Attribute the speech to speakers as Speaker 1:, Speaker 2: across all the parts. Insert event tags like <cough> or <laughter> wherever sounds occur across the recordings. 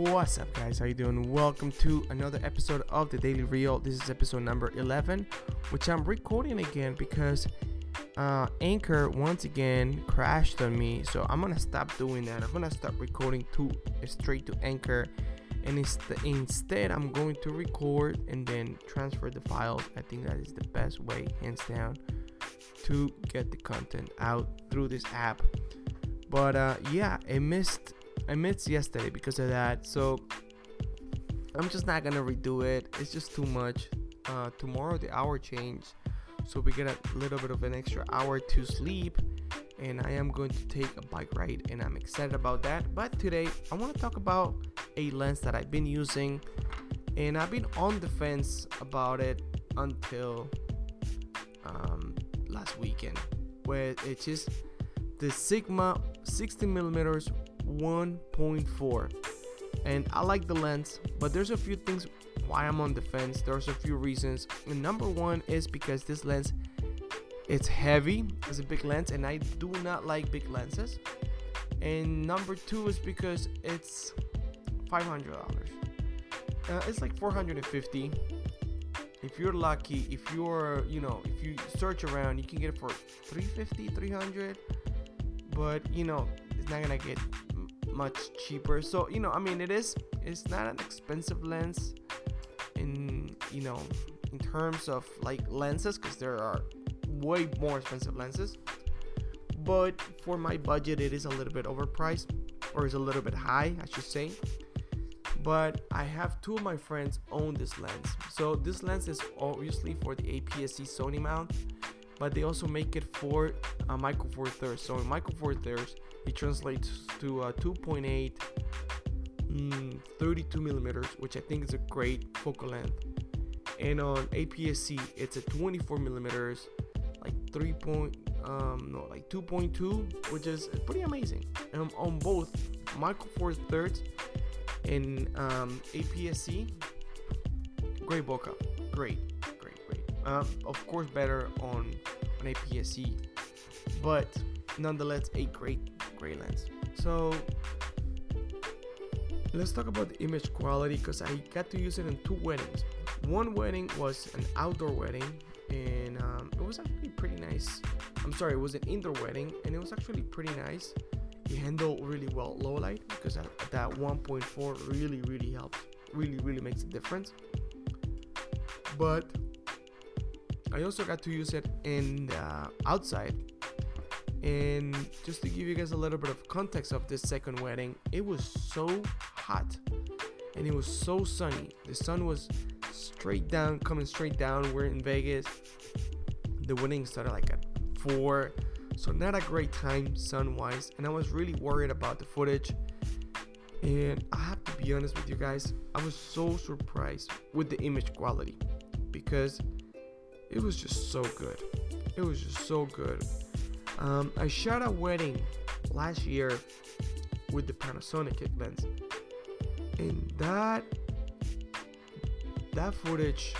Speaker 1: What's up, guys? How you doing? Welcome to another episode of the Daily Reel. This is episode number 11, which I'm recording again because uh, Anchor once again crashed on me. So I'm gonna stop doing that. I'm gonna stop recording to straight to Anchor, and inst- instead I'm going to record and then transfer the files. I think that is the best way, hands down, to get the content out through this app. But uh, yeah, I missed I missed yesterday because of that. So I'm just not gonna redo it. It's just too much. Uh, tomorrow the hour change, so we get a little bit of an extra hour to sleep. And I am going to take a bike ride, and I'm excited about that. But today I want to talk about a lens that I've been using, and I've been on the fence about it until um, last weekend, where it's just the Sigma 16 millimeters 1.4 and I like the lens but there's a few things why I'm on the fence. There's a few reasons. And number one is because this lens it's heavy. It's a big lens and I do not like big lenses. And number two is because it's $500 uh, it's like 450 if you're lucky if you're you know if you search around you can get it for 350 300 but you know it's not gonna get much cheaper. So you know i mean it is it's not an expensive lens in you know in terms of like lenses because there are way more expensive lenses. But for my budget it is a little bit overpriced or is a little bit high i should say. But i have two of my friends own this lens. So this lens is obviously for the APS-C sony mount but they also make it for a micro four thirds. So in micro four thirds it translates to a 2.8 mm, 32 millimeters which i think is a great focal length. And on APS-C it's a 24 millimeters like 3 point um no like 2.2 which is pretty amazing. And on both micro four thirds and um, APS-C great bokeh great great great. Um, of course better on on APS-C but nonetheless a great gray lens. So let's talk about the image quality because I got to use it in two weddings. One wedding was an outdoor wedding and um, it was actually pretty nice. I'm sorry, it was an indoor wedding and it was actually pretty nice. It handled really well low light because that 1.4 really really helps. Really really makes a difference. But I also got to use it in uh, outside and just to give you guys a little bit of context of this second wedding, it was so hot and it was so sunny. The sun was straight down, coming straight down. We're in Vegas. The wedding started like at 4, so not a great time sun wise. And I was really worried about the footage. And I have to be honest with you guys, I was so surprised with the image quality because it was just so good. It was just so good. Um, I shot a wedding last year with the Panasonic kit lens, and that that footage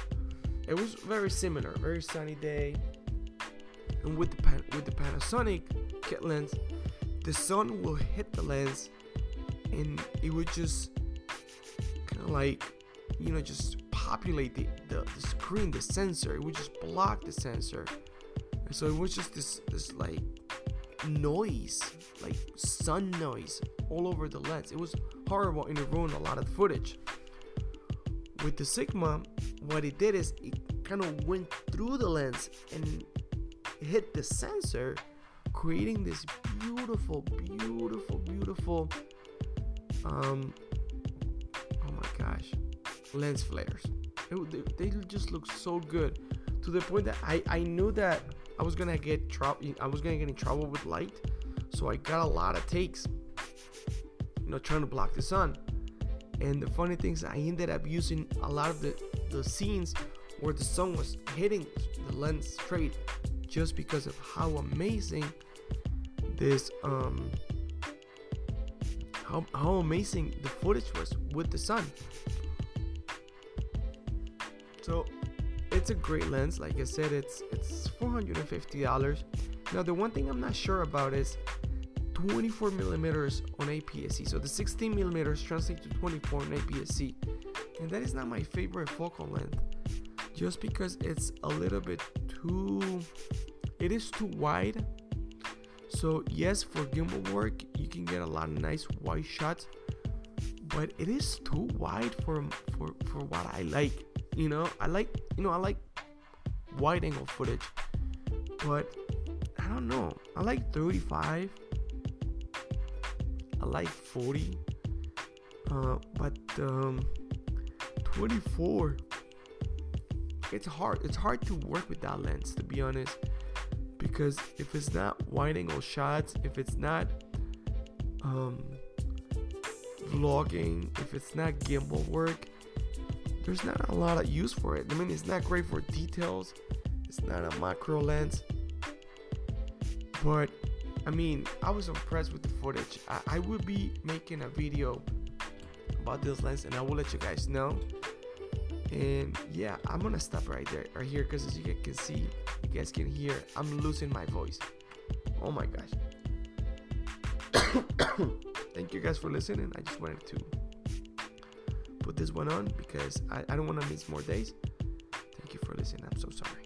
Speaker 1: it was very similar, very sunny day. And with the pan- with the Panasonic kit lens, the sun will hit the lens, and it would just kind of like you know just populate the, the, the screen, the sensor. It would just block the sensor and so it was just this this like noise, like sun noise all over the lens. It was horrible and it ruined a lot of footage. With the Sigma, what it did is it kind of went through the lens and hit the sensor, creating this beautiful, beautiful, beautiful um oh my gosh, lens flares. It, they, they just look so good to the point that I, I knew that I was gonna get trouble. I was gonna get in trouble with light, so I got a lot of takes. You know, trying to block the sun. And the funny thing is, I ended up using a lot of the the scenes where the sun was hitting the lens straight, just because of how amazing this um how how amazing the footage was with the sun. So it's a great lens. Like I said, it's it's $450. Now the one thing I'm not sure about is 24 millimeters on APS-C. So the 16 millimeters translate to 24 on APS-C, and that is not my favorite focal length, just because it's a little bit too. It is too wide. So yes, for gimbal work, you can get a lot of nice wide shots, but it is too wide for for for what I like. You know, I like you know I like wide angle footage, but I don't know. I like 35. I like 40. Uh, but um, 24. It's hard. It's hard to work with that lens, to be honest, because if it's not wide angle shots, if it's not um, vlogging, if it's not gimbal work, there's not a lot of use for it. I mean, it's not great for details. It's not a macro lens. But I mean, I was impressed with the footage. I, I will be making a video about this lens and I will let you guys know. And yeah, I'm gonna stop right there, right here, because as you guys can see, you guys can hear, I'm losing my voice. Oh my gosh. <coughs> Thank you guys for listening. I just wanted to put this one on because I, I don't want to miss more days. Thank you for listening. I'm so sorry.